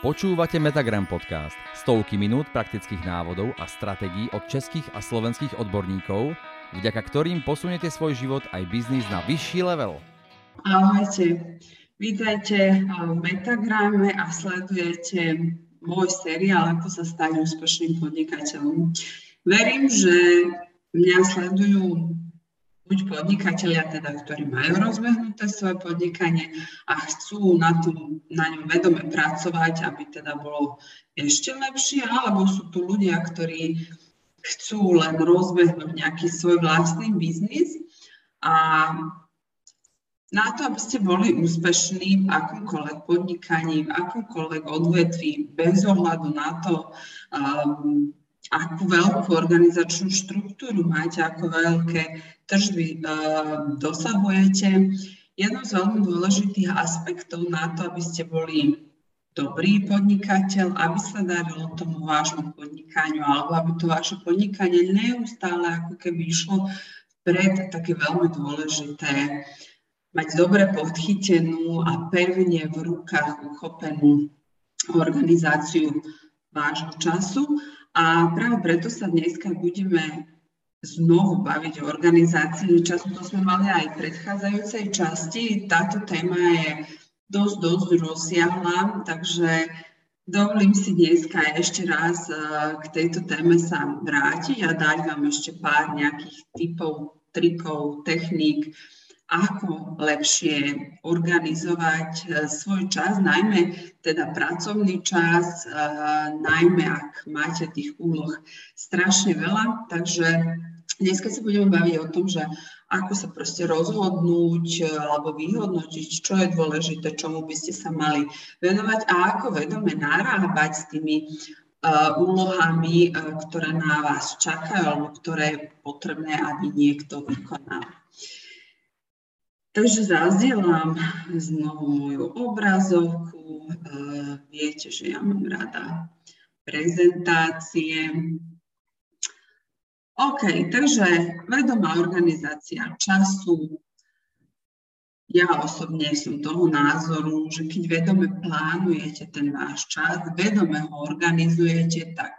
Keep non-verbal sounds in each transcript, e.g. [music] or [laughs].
Počúvate Metagram podcast. Stovky minút praktických návodov a stratégií od českých a slovenských odborníkov, vďaka ktorým posuniete svoj život aj biznis na vyšší level. Ahojte, vítajte v Metagrame a sledujete môj seriál Ako sa stať úspešným podnikateľom. Verím, že mňa sledujú buď podnikatelia, teda, ktorí majú rozbehnuté svoje podnikanie a chcú na, tom, na ňom vedome pracovať, aby teda bolo ešte lepšie, alebo sú tu ľudia, ktorí chcú len rozbehnúť nejaký svoj vlastný biznis a na to, aby ste boli úspešní v akomkoľvek podnikaní, v akomkoľvek odvetví, bez ohľadu na to, um, akú veľkú organizačnú štruktúru máte, ako veľké tržby uh, dosahujete. Jednou z veľmi dôležitých aspektov na to, aby ste boli dobrý podnikateľ, aby sa darilo tomu vášmu podnikaniu, alebo aby to vaše podnikanie neustále ako keby išlo vpred, také veľmi dôležité mať dobre podchytenú a pevne v rukách uchopenú organizáciu vášho času a práve preto sa dneska budeme znovu baviť o organizácii času. To sme mali aj v predchádzajúcej časti. Táto téma je dosť, dosť rozsiahla, takže dovolím si dneska ešte raz e, k tejto téme sa vrátiť a dať vám ešte pár nejakých typov, trikov, techník, ako lepšie organizovať e, svoj čas, najmä teda pracovný čas, e, najmä ak máte tých úloh strašne veľa. Takže dneska sa budeme baviť o tom, že ako sa proste rozhodnúť e, alebo vyhodnotiť, čo je dôležité, čomu by ste sa mali venovať a ako vedome narábať s tými úlohami, ktoré na vás čakajú alebo ktoré je potrebné, aby niekto vykonal. Takže zazdielam znovu moju obrazovku. Viete, že ja mám rada prezentácie. OK, takže vedomá organizácia času. Ja osobne som toho názoru, že keď vedome plánujete ten váš čas, vedome ho organizujete, tak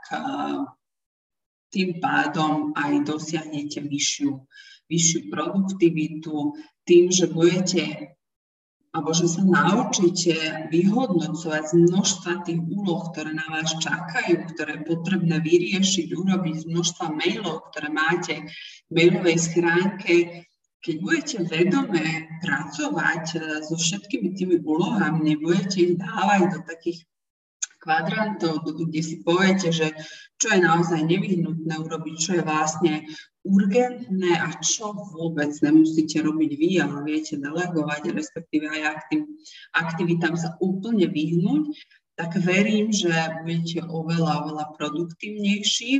tým pádom aj dosiahnete vyššiu, vyššiu produktivitu, tým, že budete alebo že sa naučíte vyhodnocovať z množstva tých úloh, ktoré na vás čakajú, ktoré je potrebné vyriešiť, urobiť z množstva mailov, ktoré máte v mailovej schránke. Keď budete vedome pracovať eh, so všetkými tými úlohami, nebudete ich dávať do takých kvadrantov, kde si poviete, že čo je naozaj nevyhnutné urobiť, čo je vlastne urgentné a čo vôbec nemusíte robiť vy, ale viete delegovať, respektíve aj tým aktivitám sa úplne vyhnúť, tak verím, že budete oveľa, oveľa produktívnejší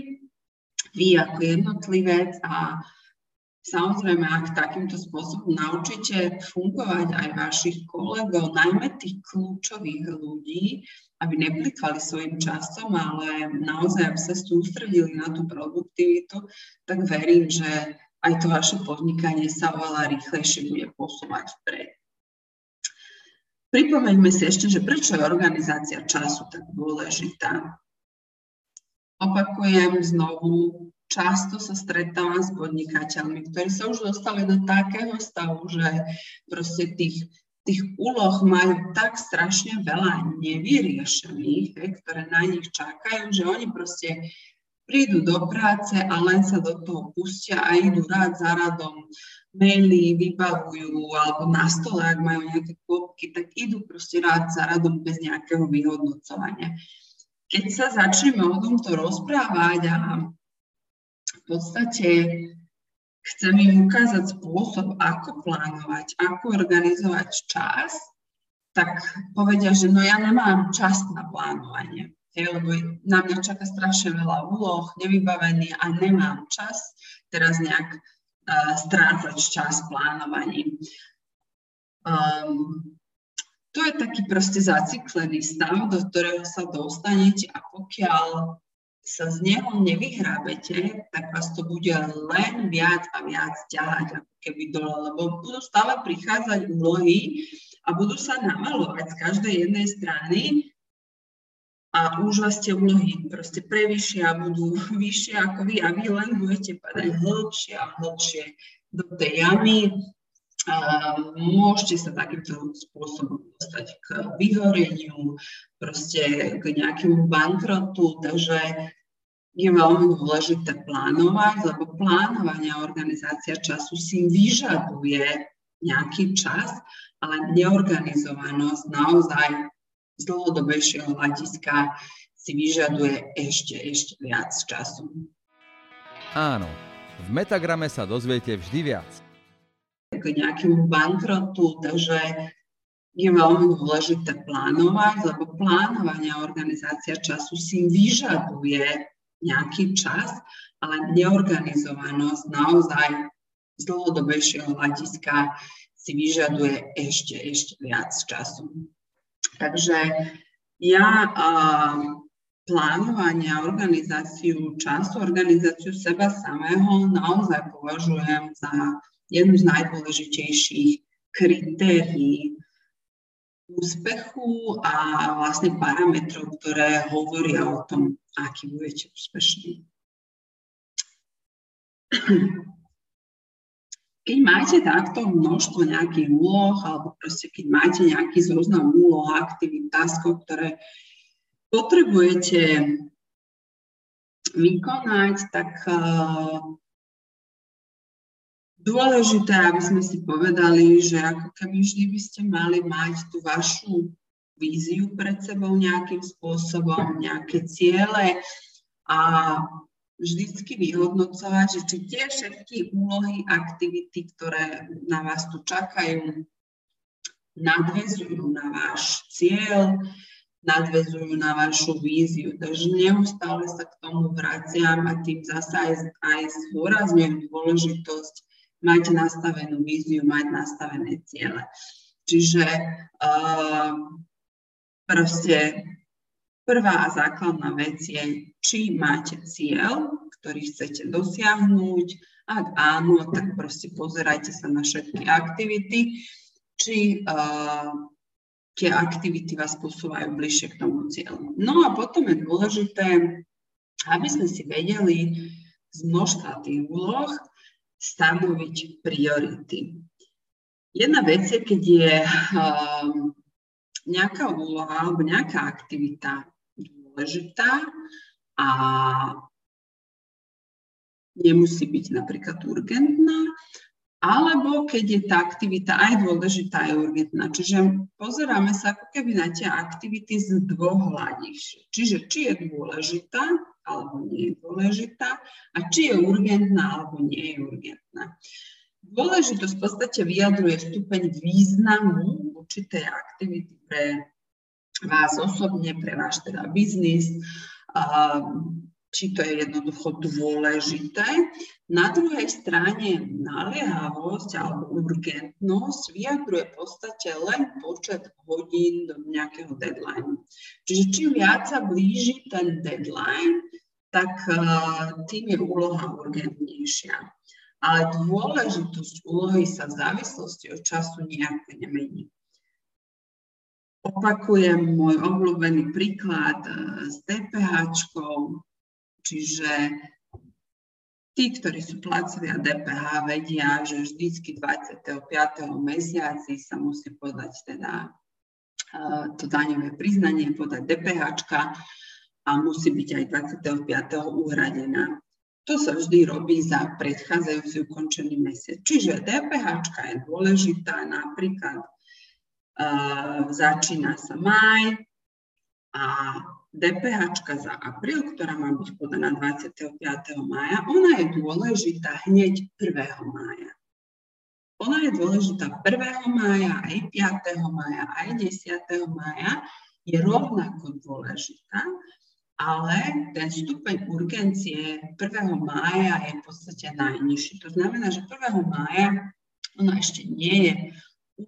vy ako jednotlivec a Samozrejme, ak takýmto spôsobom naučíte fungovať aj vašich kolegov, najmä tých kľúčových ľudí, aby neplikvali svojim časom, ale naozaj, aby sa sústredili na tú produktivitu, tak verím, že aj to vaše podnikanie sa oveľa rýchlejšie bude posúvať vpred. Pripomeňme si ešte, že prečo je organizácia času tak dôležitá. Opakujem znovu, často sa stretávam s podnikateľmi, ktorí sa už dostali do takého stavu, že proste tých tých úloh majú tak strašne veľa nevyriešených, he, ktoré na nich čakajú, že oni proste prídu do práce a len sa do toho pustia a idú rád za radom maily vybavujú alebo na stole, ak majú nejaké kôpky, tak idú proste rád za radom bez nejakého vyhodnocovania. Keď sa začneme o tomto rozprávať a v podstate Chcem im ukázať spôsob, ako plánovať, ako organizovať čas, tak povedia, že no ja nemám čas na plánovanie. Hej, lebo na mňa čaká strašne veľa úloh, nevybavený a nemám čas teraz nejak uh, strácať čas plánovaním. Um, to je taký proste zaciklený stav, do ktorého sa dostanete a pokiaľ sa z neho nevyhrábete, tak vás to bude len viac a viac ťahať ako keby dole, lebo budú stále prichádzať úlohy a budú sa namalovať z každej jednej strany a už vás tie úlohy proste prevýšia, budú [laughs] vyššie ako vy a vy len budete padať hĺbšie a hĺbšie do tej jamy. A môžete sa takýmto spôsobom dostať k vyhoreniu, proste k nejakému bankrotu, takže je veľmi dôležité plánovať, lebo plánovanie a organizácia času si vyžaduje nejaký čas, ale neorganizovanosť naozaj z dlhodobejšieho hľadiska si vyžaduje ešte, ešte viac času. Áno, v Metagrame sa dozviete vždy viac. K nejakému bankrotu, takže je veľmi dôležité plánovať, lebo plánovanie a organizácia času si vyžaduje nejaký čas, ale neorganizovanosť naozaj z dlhodobejšieho hľadiska si vyžaduje ešte, ešte viac času. Takže ja uh, plánovanie a organizáciu času, organizáciu seba samého naozaj považujem za jednu z najdôležitejších kritérií úspechu a vlastne parametrov, ktoré hovoria o tom, aký budete úspešní. keď máte takto množstvo nejakých úloh, alebo proste keď máte nejaký zoznam úloh, aktivít, taskov, ktoré potrebujete vykonať, tak uh, dôležité, aby sme si povedali, že ako keby vždy by ste mali mať tú vašu víziu pred sebou nejakým spôsobom, nejaké ciele a vždycky vyhodnocovať, že či tie všetky úlohy, aktivity, ktoré na vás tu čakajú, nadvezujú na váš cieľ, nadvezujú na vašu víziu. Takže neustále sa k tomu vraciam a tým zase aj, aj zdôrazňujem dôležitosť mať nastavenú víziu, mať nastavené ciele. Čiže uh, proste Prvá a základná vec je, či máte cieľ, ktorý chcete dosiahnuť. Ak áno, tak proste pozerajte sa na všetky aktivity, či uh, tie aktivity vás posúvajú bližšie k tomu cieľu. No a potom je dôležité, aby sme si vedeli z množstva tých úloh stanoviť priority. Jedna vec je, keď je uh, nejaká úloha alebo nejaká aktivita dôležitá a nemusí byť napríklad urgentná, alebo keď je tá aktivita aj dôležitá, aj urgentná. Čiže pozeráme sa ako keby na tie aktivity z dvoch hľadisk. Čiže či je dôležitá, alebo nie je dôležitá, a či je urgentná, alebo nie je urgentná. Dôležitosť v podstate vyjadruje stupeň významu určitej aktivity pre vás osobne, pre váš teda biznis, či to je jednoducho dôležité. Na druhej strane naliehavosť alebo urgentnosť vyjadruje v podstate len počet hodín do nejakého deadline. Čiže čím viac sa blíži ten deadline, tak tým je úloha urgentnejšia. Ale dôležitosť úlohy sa v závislosti od času nejako nemení. Opakujem môj obľúbený príklad e, s DPH, čiže tí, ktorí sú placovia DPH, vedia, že vždycky 25. mesiaci sa musí podať teda e, to daňové priznanie, podať DPH a musí byť aj 25. uhradená. To sa vždy robí za predchádzajúci ukončený mesiac. Čiže DPH je dôležitá napríklad začína sa maj a DPH za apríl, ktorá má byť podaná 25. mája, ona je dôležitá hneď 1. mája. Ona je dôležitá 1. mája, aj 5. mája, aj 10. mája, je rovnako dôležitá, ale ten stupeň urgencie 1. mája je v podstate najnižší. To znamená, že 1. mája ona ešte nie je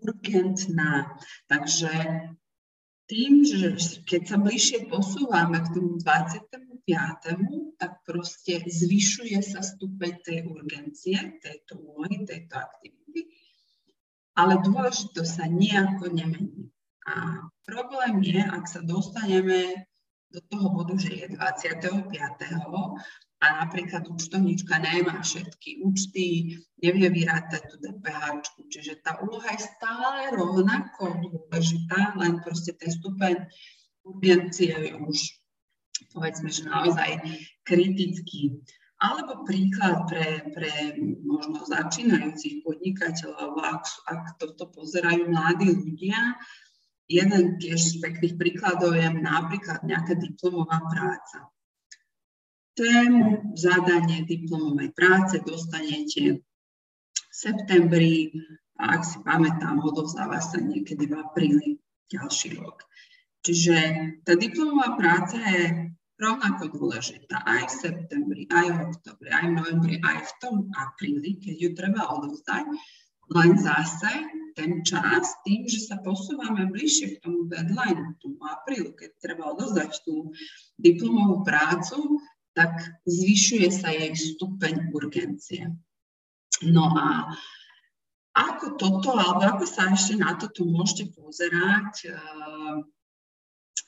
urgentná. Takže tým, že keď sa bližšie posúvame k tomu 25. tak proste zvyšuje sa stupeň tej urgencie, tejto úlohy, tejto aktivity, ale dôležitosť sa nejako nemení. A problém je, ak sa dostaneme do toho bodu, že je 25. a napríklad účtovníčka nemá všetky účty, nevie vyrátať tú DPH, čiže tá úloha je stále rovnako dôležitá, len proste ten stupeň urgencie je už povedzme, že naozaj kritický. Alebo príklad pre, pre možno začínajúcich podnikateľov, ak, ak toto pozerajú mladí ľudia, jeden tiež z pekných príkladov je napríklad nejaká diplomová práca. Tému zadanie diplomovej práce dostanete v septembri a ak si pamätám, odovzdáva sa niekedy v apríli ďalší rok. Čiže tá diplomová práca je rovnako dôležitá aj v septembri, aj v oktobri, aj v novembri, aj v tom apríli, keď ju treba odovzdať, len zase ten čas, tým, že sa posúvame bližšie k tomu deadline, tomu aprílu, keď treba odozdať tú diplomovú prácu, tak zvyšuje sa jej stupeň urgencie. No a ako toto, alebo ako sa ešte na toto môžete pozerať uh,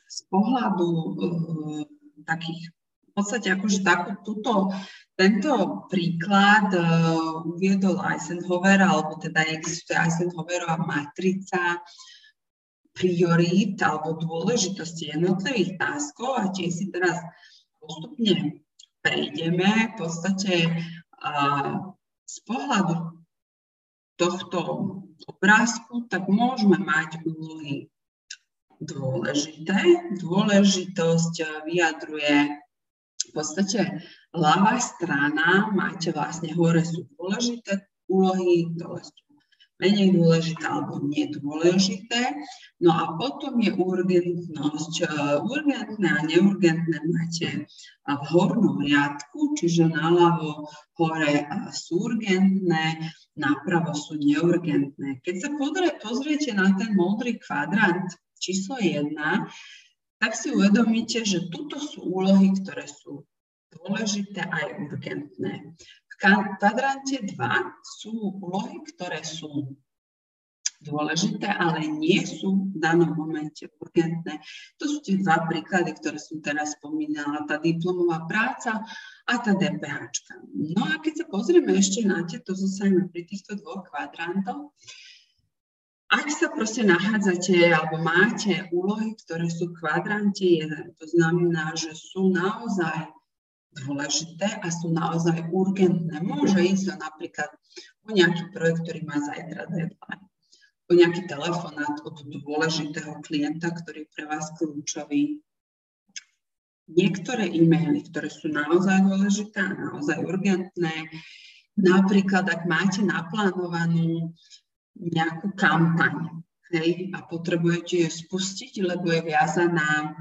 z pohľadu uh, takých v podstate akože takú, túto, tento príklad uh, uviedol Eisenhower, alebo teda existuje Eisenhowerová matrica priorít alebo dôležitosti jednotlivých táskov a tie si teraz postupne prejdeme. V podstate z pohľadu tohto obrázku, tak môžeme mať úlohy dôležité. Dôležitosť vyjadruje v podstate ľavá strana máte vlastne hore sú dôležité úlohy, dole sú menej dôležité alebo nedôležité. No a potom je urgentnosť. Urgentné a neurgentné máte v hornom riadku, čiže naľavo hore sú urgentné, napravo sú neurgentné. Keď sa pozriete na ten modrý kvadrant číslo 1, tak si uvedomíte, že tuto sú úlohy, ktoré sú dôležité aj urgentné. Kvadrante 2 sú úlohy, ktoré sú dôležité, ale nie sú v danom momente urgentné. To sú tie dva príklady, ktoré som teraz spomínala, tá diplomová práca a tá DPH. No a keď sa pozrieme ešte na tieto, zostaneme pri týchto dvoch kvadrantoch, ak sa proste nachádzate alebo máte úlohy, ktoré sú v kvadrante 1, to znamená, že sú naozaj dôležité a sú naozaj urgentné. Môže ísť napríklad o nejaký projekt, ktorý má zajtra deadline, o nejaký telefonát od dôležitého klienta, ktorý pre vás kľúčový. Niektoré e-maily, ktoré sú naozaj dôležité a naozaj urgentné, napríklad ak máte naplánovanú nejakú kampaň hej, a potrebujete ju spustiť, lebo je viazaná,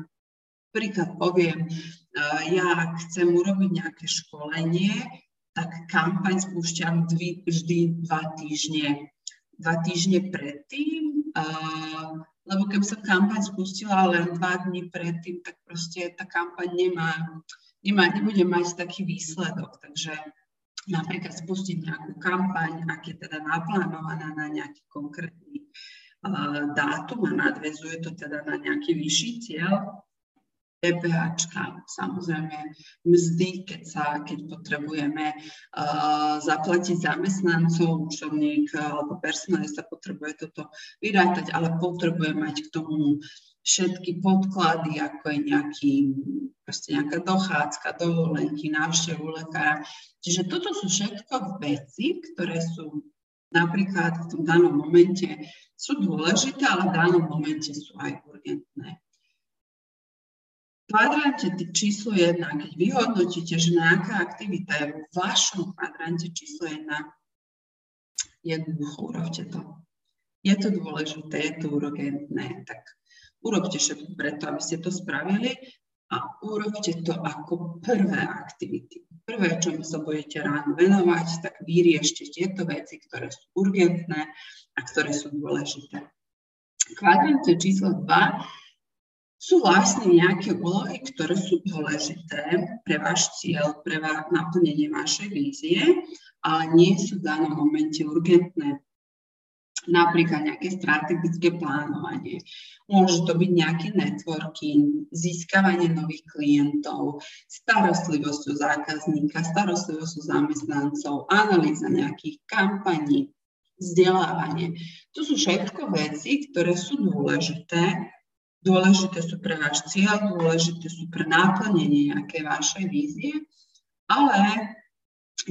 príklad poviem, uh, ja chcem urobiť nejaké školenie, tak kampaň spúšťam dvi, vždy dva týždne, dva týždne predtým, uh, lebo keby som kampaň spustila len dva dní predtým, tak proste tá kampaň nemá, nemá, nebude mať taký výsledok. Takže napríklad spustiť nejakú kampaň, ak je teda naplánovaná na nejaký konkrétny uh, dátum a nadvezuje to teda na nejaký vyšší cieľ, DPH, samozrejme mzdy, keď, sa, keď potrebujeme uh, zaplatiť zamestnancov, účtovník alebo personalista potrebuje toto vyrátať, ale potrebuje mať k tomu všetky podklady, ako je nejaký, nejaká dochádzka, dovolenky, návštevu lekára. Čiže toto sú všetko veci, ktoré sú napríklad v tom danom momente sú dôležité, ale v danom momente sú aj urgentné. V kvadrante číslo 1, keď vyhodnotíte, že nejaká aktivita je v vašom kvadrante číslo 1, jednoducho urobte to. Je to dôležité, je to urgentné, tak Urobte všetko preto, aby ste to spravili a urobte to ako prvé aktivity. Prvé, čo sa budete ráno venovať, tak vyriešte tieto veci, ktoré sú urgentné a ktoré sú dôležité. Kvadrante číslo 2 sú vlastne nejaké úlohy, ktoré sú dôležité pre váš cieľ, pre naplnenie vašej vízie, ale nie sú v danom momente urgentné. napríklad nejaké strategické plánovanie, môže to byť nejaký networking, získavanie nových klientov, starostlivosť o zákazníka, starostlivosť o zamestnancov, analýza nejakých kampaní, vzdelávanie. To sú všetko veci, ktoré sú dôležité. Dôležité sú pre váš cieľ, dôležité sú pre náplnenie nejakej vašej vízie, ale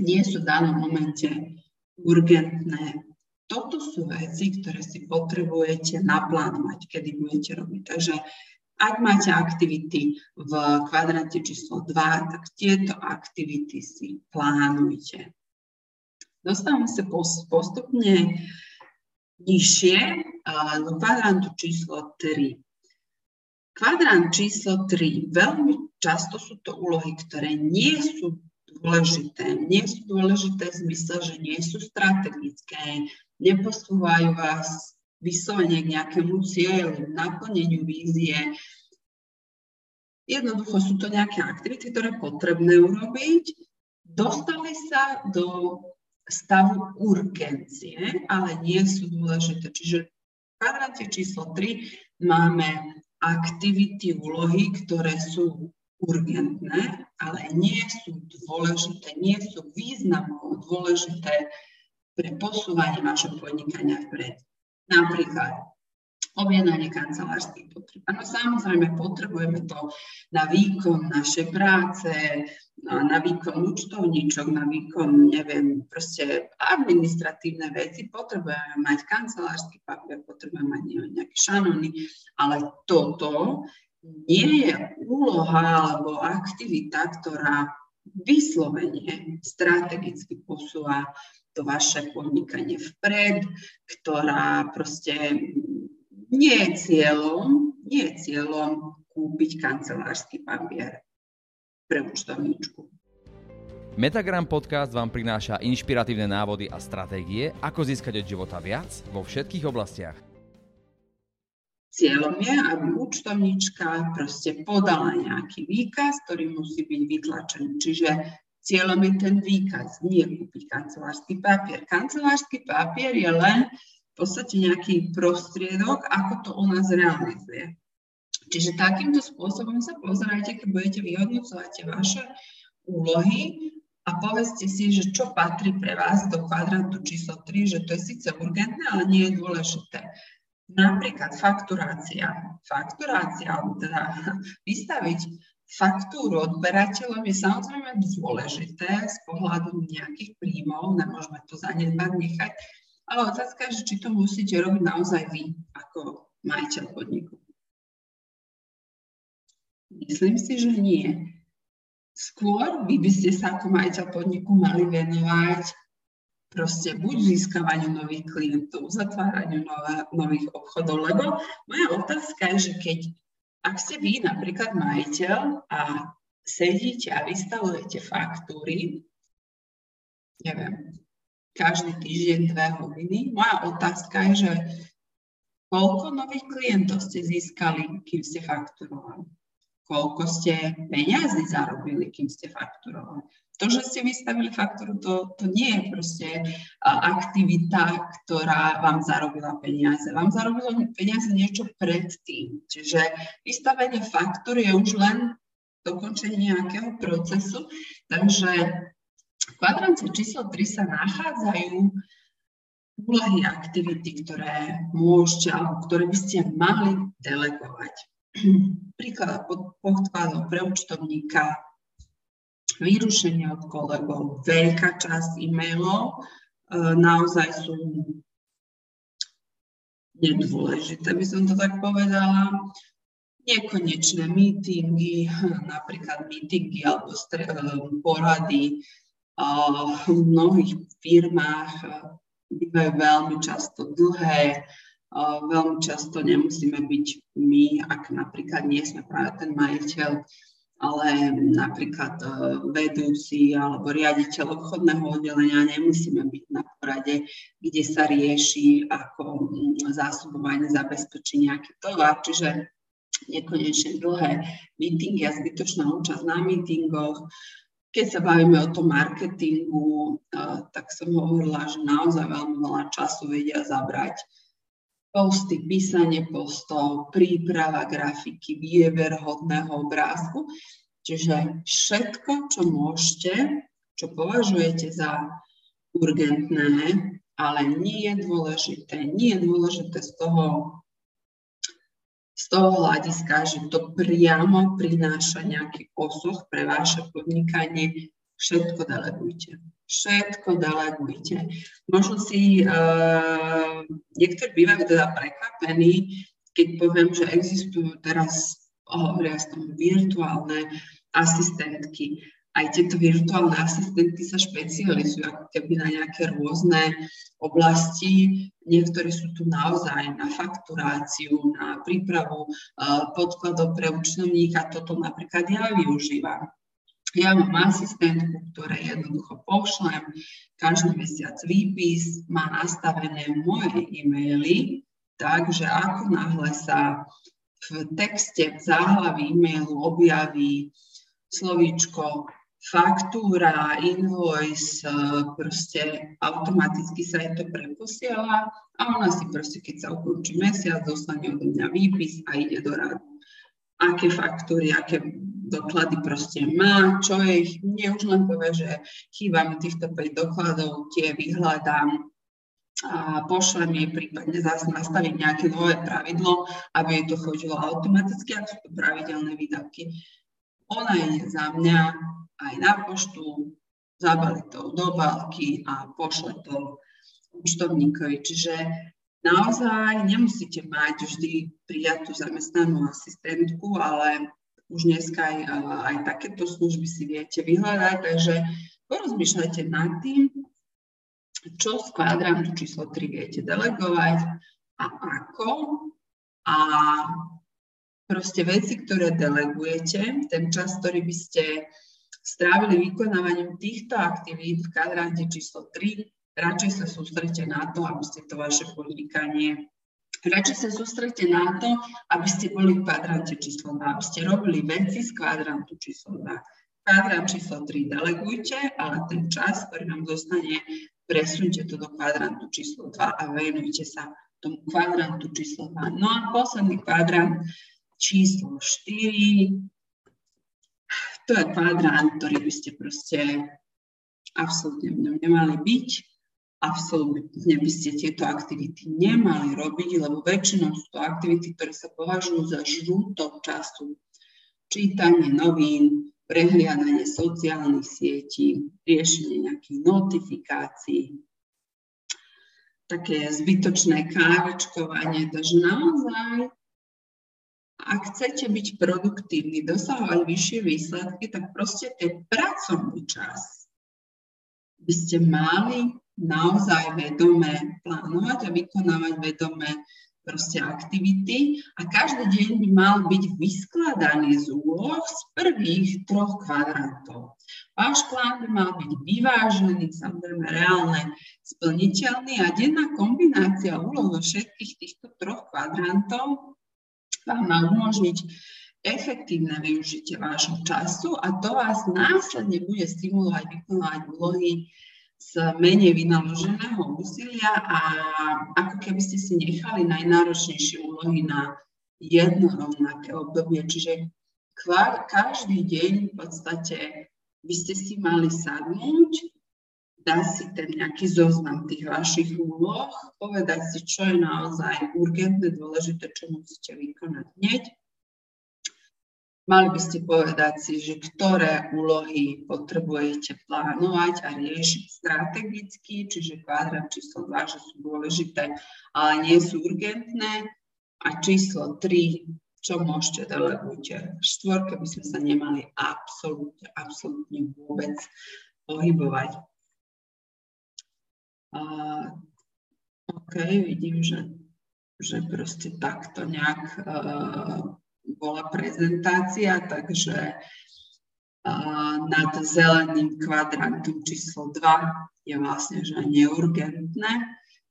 nie sú v danom momente urgentné toto sú veci, ktoré si potrebujete naplánovať, kedy budete robiť. Takže ak máte aktivity v kvadrante číslo 2, tak tieto aktivity si plánujte. Dostávame sa postupne nižšie do kvadrantu číslo 3. Kvadrant číslo 3. Veľmi často sú to úlohy, ktoré nie sú dôležité. Nie sú dôležité v zmysle, že nie sú strategické, neposúvajú vás vyslovene k nejakému cieľu, naplneniu vízie. Jednoducho sú to nejaké aktivity, ktoré potrebné urobiť. Dostali sa do stavu urgencie, ale nie sú dôležité. Čiže v kvadrante číslo 3 máme aktivity, úlohy, ktoré sú urgentné, ale nie sú dôležité, nie sú významno dôležité pre posúvanie vašho podnikania vpred. Napríklad objednanie kancelárskych potreb. Áno, samozrejme, potrebujeme to na výkon našej práce, na výkon účtovníčok, na výkon, neviem, proste administratívne veci. Potrebujeme mať kancelársky papier, potrebujeme mať neviem, nejaké šanony, ale toto nie je úloha alebo aktivita, ktorá vyslovene strategicky posúva to vaše podnikanie vpred, ktorá proste nie je cieľom, nie je cieľom kúpiť kancelársky papier pre účtovníčku. Metagram podcast vám prináša inšpiratívne návody a stratégie, ako získať od života viac vo všetkých oblastiach. Cieľom je, aby účtovníčka proste podala nejaký výkaz, ktorý musí byť vytlačený. Čiže Cieľom je ten výkaz, nie kúpiť kancelársky papier. Kancelársky papier je len v podstate nejaký prostriedok, ako to u nás realizuje. Čiže takýmto spôsobom sa pozerajte, keď budete vyhodnocovať vaše úlohy a povedzte si, že čo patrí pre vás do kvadrantu číslo 3, že to je síce urgentné, ale nie je dôležité. Napríklad fakturácia. Fakturácia, teda vystaviť faktúru odberateľom je samozrejme dôležité z pohľadu nejakých príjmov, nemôžeme to zanedbať nechať, ale otázka je, či to musíte robiť naozaj vy ako majiteľ podniku. Myslím si, že nie. Skôr vy by ste sa ako majiteľ podniku mali venovať proste buď získavaniu nových klientov, zatváraniu nových obchodov, lebo moja otázka je, že keď ak ste vy napríklad majiteľ a sedíte a vystavujete faktúry, neviem, každý týždeň dve hodiny, moja otázka je, že koľko nových klientov ste získali, kým ste fakturovali? Koľko ste peniazy zarobili, kým ste fakturovali? To, že ste vystavili faktúru, to, to nie je proste aktivita, ktorá vám zarobila peniaze. Vám zarobilo peniaze niečo predtým. Čiže vystavenie faktúry je už len dokončenie nejakého procesu. Takže v kvadrante číslo 3 sa nachádzajú úlohy aktivity, ktoré môžete alebo ktoré by ste mali delegovať. [clears throat] Príklad pod podkladom pre účtovníka vyrušenie od kolegov. Veľká časť e-mailov e, naozaj sú nedôležité, by som to tak povedala. Nekonečné meetingy, [clears throat] napríklad meetingy alebo e, porady v mnohých firmách e, bývajú veľmi často dlhé, veľmi často nemusíme byť my, ak napríklad nie sme práve ten majiteľ, ale napríklad e, vedúci alebo riaditeľ obchodného oddelenia nemusíme byť na porade, kde sa rieši, ako mm, zásobovanie zabezpečí nejaký tovar, čiže nekonečne dlhé meetingy a zbytočná účasť na meetingoch, keď sa bavíme o tom marketingu, tak som hovorila, že naozaj veľmi veľa času vedia zabrať posty, písanie postov, príprava grafiky, výber hodného obrázku. Čiže všetko, čo môžete, čo považujete za urgentné, ale nie je dôležité, nie je dôležité z toho z toho hľadiska, že to priamo prináša nejaký osoch pre vaše podnikanie, všetko delegujte. Všetko delegujte. Možno si uh, niektorí bývajú teda prekvapení, keď poviem, že existujú teraz, hovoria s tom, virtuálne asistentky aj tieto virtuálne asistentky sa špecializujú ako keby na nejaké rôzne oblasti. Niektorí sú tu naozaj na fakturáciu, na prípravu uh, podkladov pre účtovníka. Toto napríklad ja využívam. Ja mám asistentku, ktoré jednoducho pošlem každý mesiac výpis, má nastavené moje e-maily, takže ako náhle sa v texte v záhlaví e-mailu objaví slovíčko faktúra, invoice, proste automaticky sa jej to preposiela a ona si proste, keď sa ukončí mesiac, dostane od mňa výpis a ide do radu. Aké faktúry, aké doklady proste má, čo je ich, mne už len povie, že chýba mi týchto 5 dokladov, tie vyhľadám a pošlem jej prípadne zase nastaviť nejaké nové pravidlo, aby jej to chodilo automaticky, ak sú to pravidelné výdavky. Ona ide za mňa, aj na poštu, zabali to do balky a pošle to účtovníkovi. Čiže naozaj nemusíte mať vždy prijatú zamestnanú asistentku, ale už dneska aj, aj takéto služby si viete vyhľadať, takže porozmýšľajte nad tým, čo z kvadrantu číslo 3 viete delegovať a ako. A proste veci, ktoré delegujete, ten čas, ktorý by ste strávili vykonávaním týchto aktivít v kvadrante číslo 3, radšej sa sústrete na to, aby ste to vaše podnikanie Radšej sa sústrete na to, aby ste boli v kvadrante číslo 2, aby ste robili veci z kvadrantu číslo 2. Kvadrant číslo 3 delegujte, ale ten čas, ktorý vám zostane, presunte to do kvadrantu číslo 2 a venujte sa tomu kvadrantu číslo 2. No a posledný kvadrant číslo 4, to je kvadrant, ktorý by ste proste absolútne nemali byť. Absolútne by ste tieto aktivity nemali robiť, lebo väčšinou sú to aktivity, ktoré sa považujú za žrútok času. Čítanie novín, prehliadanie sociálnych sietí, riešenie nejakých notifikácií, také zbytočné kávečkovanie, takže naozaj ak chcete byť produktívni, dosahovať vyššie výsledky, tak proste ten pracovný čas by ste mali naozaj vedome plánovať a vykonávať vedome proste aktivity a každý deň by mal byť vyskladaný z úloh z prvých troch kvadrantov. Váš plán by mal byť vyvážený, samozrejme reálne splniteľný a denná kombinácia úloh zo všetkých týchto troch kvadrantov vám má umožniť efektívne využitie vášho času a to vás následne bude stimulovať vykonávať úlohy z menej vynaloženého úsilia a ako keby ste si nechali najnáročnejšie úlohy na jedno rovnaké obdobie. Čiže každý deň v podstate by ste si mali sadnúť dá si ten nejaký zoznam tých vašich úloh, povedať si, čo je naozaj urgentné, dôležité, čo musíte vykonať hneď. Mali by ste povedať si, že ktoré úlohy potrebujete plánovať a riešiť strategicky, čiže kvadrat číslo 2, že sú dôležité, ale nie sú urgentné. A číslo 3, čo môžete delegujte. V štvorke by sme sa nemali absolútne, absolútne vôbec pohybovať. A, OK, vidím, že, že proste takto nejak uh, bola prezentácia, takže uh, nad zeleným kvadrantom číslo 2 je vlastne že neurgentné,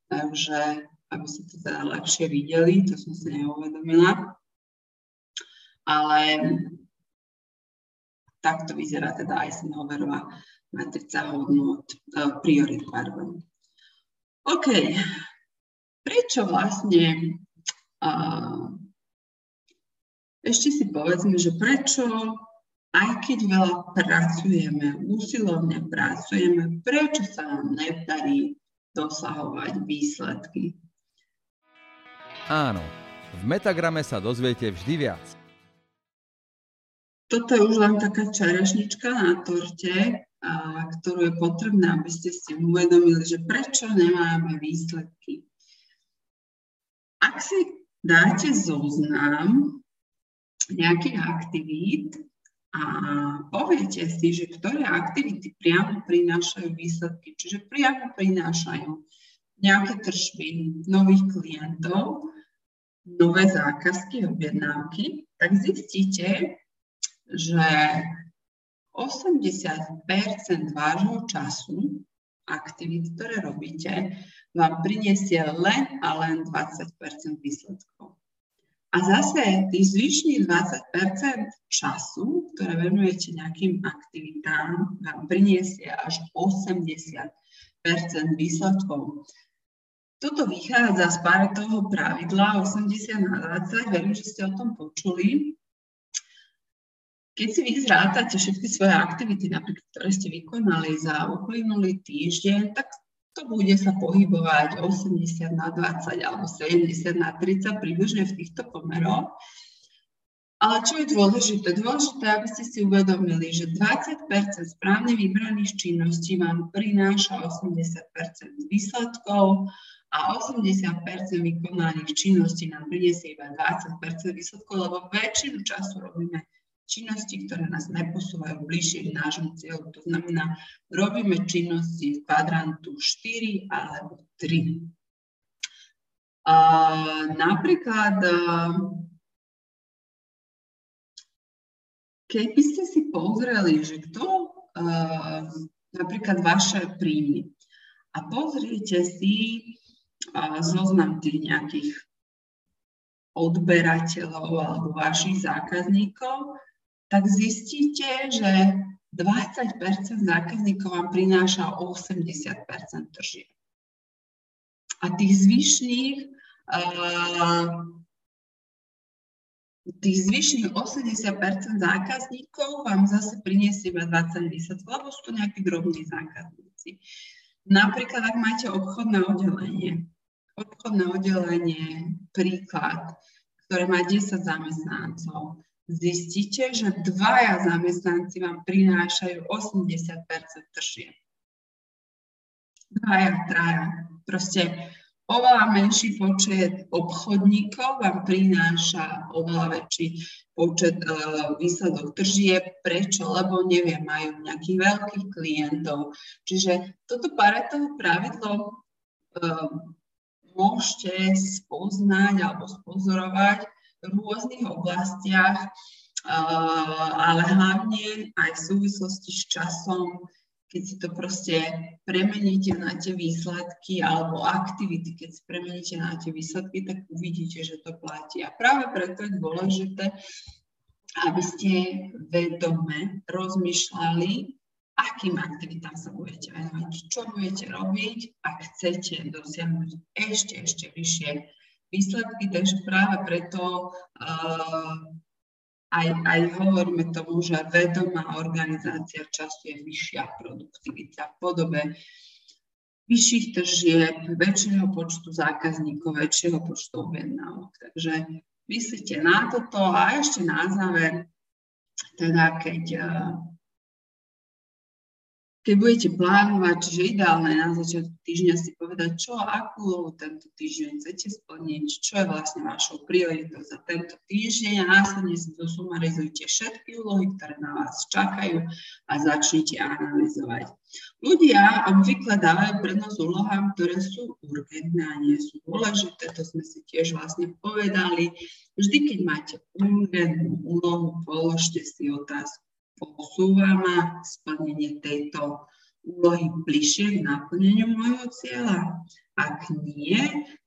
takže aby ste to teda lepšie videli, to som si neuvedomila. Ale takto vyzerá teda Eisenhowerová matrica hodnot, uh, priorit, pardon. OK. Prečo vlastne uh, ešte si povedzme, že prečo aj keď veľa pracujeme, usilovne pracujeme, prečo sa nám nedarí dosahovať výsledky? Áno, v metagrame sa dozviete vždy viac. Toto je už len taká čerešnička na torte, ktorú je potrebné, aby ste si uvedomili, že prečo nemáme výsledky. Ak si dáte zoznam nejakých aktivít a poviete si, že ktoré aktivity priamo prinášajú výsledky, čiže priamo prinášajú nejaké tržby nových klientov, nové zákazky, objednávky, tak zistíte, že 80% vášho času, aktivít, ktoré robíte, vám priniesie len a len 20% výsledkov. A zase tých zvyšných 20% času, ktoré venujete nejakým aktivitám, vám priniesie až 80% výsledkov. Toto vychádza z toho pravidla 80 na 20, verím, že ste o tom počuli. Keď si vy zrátate všetky svoje aktivity, napríklad, ktoré ste vykonali za uplynulý týždeň, tak to bude sa pohybovať 80 na 20 alebo 70 na 30 približne v týchto pomeroch. Ale čo je dôležité? Dôležité, aby ste si uvedomili, že 20% správne vybraných činností vám prináša 80% výsledkov a 80% vykonaných činností nám priniesie iba 20% výsledkov, lebo väčšinu času robíme činnosti, ktoré nás neposúvajú bližšie k nášmu cieľu. To znamená, robíme činnosti v kvadrantu 4 alebo 3. A napríklad, keby ste si pozreli, že kto napríklad vaše príjmy a pozriete si zoznam tých nejakých odberateľov alebo vašich zákazníkov, tak zistíte, že 20% zákazníkov vám prináša 80% tržieb. A tých zvyšných uh, tých zvyšných 80% zákazníkov vám zase priniesie iba 20 výsledkov, lebo sú to nejakí drobní zákazníci. Napríklad, ak máte obchodné oddelenie, obchodné oddelenie, príklad, ktoré má 10 zamestnancov, zistíte, že dvaja zamestnanci vám prinášajú 80% tržieb. Dvaja, traja. Proste oveľa menší počet obchodníkov vám prináša oveľa väčší počet uh, výsledok tržieb. Prečo? Lebo neviem, majú nejakých veľkých klientov. Čiže toto paretové pravidlo uh, môžete spoznať alebo spozorovať rôznych oblastiach, ale hlavne aj v súvislosti s časom, keď si to proste premeníte na tie výsledky alebo aktivity, keď si premeníte na tie výsledky, tak uvidíte, že to platí. A práve preto je dôležité, aby ste vedome rozmýšľali, akým aktivitám sa budete venovať, čo budete robiť, ak chcete dosiahnuť ešte, ešte vyššie výsledky, takže práve preto uh, aj, aj hovoríme tomu, že vedomá organizácia času je vyššia produktivita v podobe vyšších tržieb, väčšieho počtu zákazníkov, väčšieho počtu objednávok. Takže myslíte na toto a ešte na záver, teda keď uh, keď budete plánovať, čiže ideálne na začiatku týždňa si povedať, čo, akú úlohu tento týždeň chcete splniť, čo je vlastne vašou prioritou za tento týždeň a následne si zosumarizujte všetky úlohy, ktoré na vás čakajú a začnite analyzovať. Ľudia obvykle dávajú prednosť úlohám, ktoré sú urgentné a nie sú dôležité, to sme si tiež vlastne povedali. Vždy, keď máte urgentnú úlohu, položte si otázku, posúva ma splnenie tejto úlohy bližšie k naplneniu môjho cieľa? Ak nie,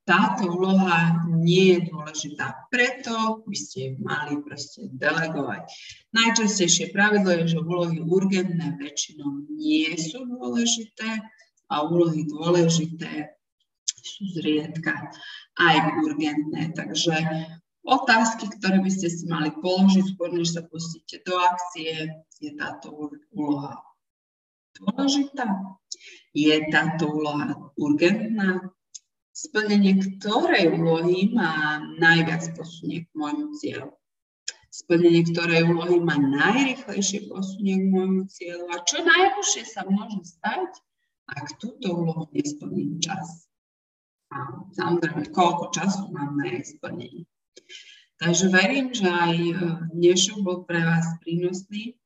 táto úloha nie je dôležitá. Preto by ste ju mali proste delegovať. Najčastejšie pravidlo je, že úlohy urgentné väčšinou nie sú dôležité a úlohy dôležité sú zriedka aj urgentné. Takže otázky, ktoré by ste si mali položiť skôr, než sa pustíte do akcie, je táto úloha dôležitá? Je táto úloha urgentná? Splnenie ktorej úlohy ma najviac posunie k môjmu cieľu. Splnenie ktorej úlohy ma najrychlejšie posunie k môjmu cieľu. A čo najhoršie sa môže stať, ak túto úlohu nesplním čas. A samozrejme, koľko času mám na jej splnenie. Takže verím, že aj dnešok bol pre vás prínosný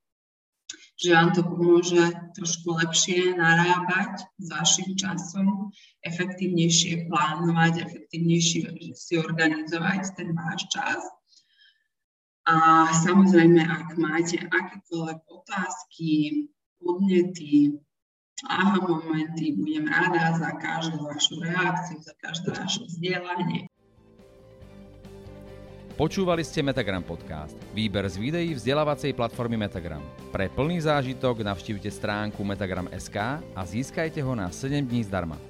že vám to pomôže trošku lepšie narábať s vašim časom, efektívnejšie plánovať, efektívnejšie si organizovať ten váš čas. A samozrejme, ak máte akékoľvek otázky, podnety, aha momenty, budem rada za každú vašu reakciu, za každé vaše vzdielanie. Počúvali ste Metagram Podcast, výber z videí vzdelávacej platformy Metagram. Pre plný zážitok navštívte stránku metagram.sk a získajte ho na 7 dní zdarma.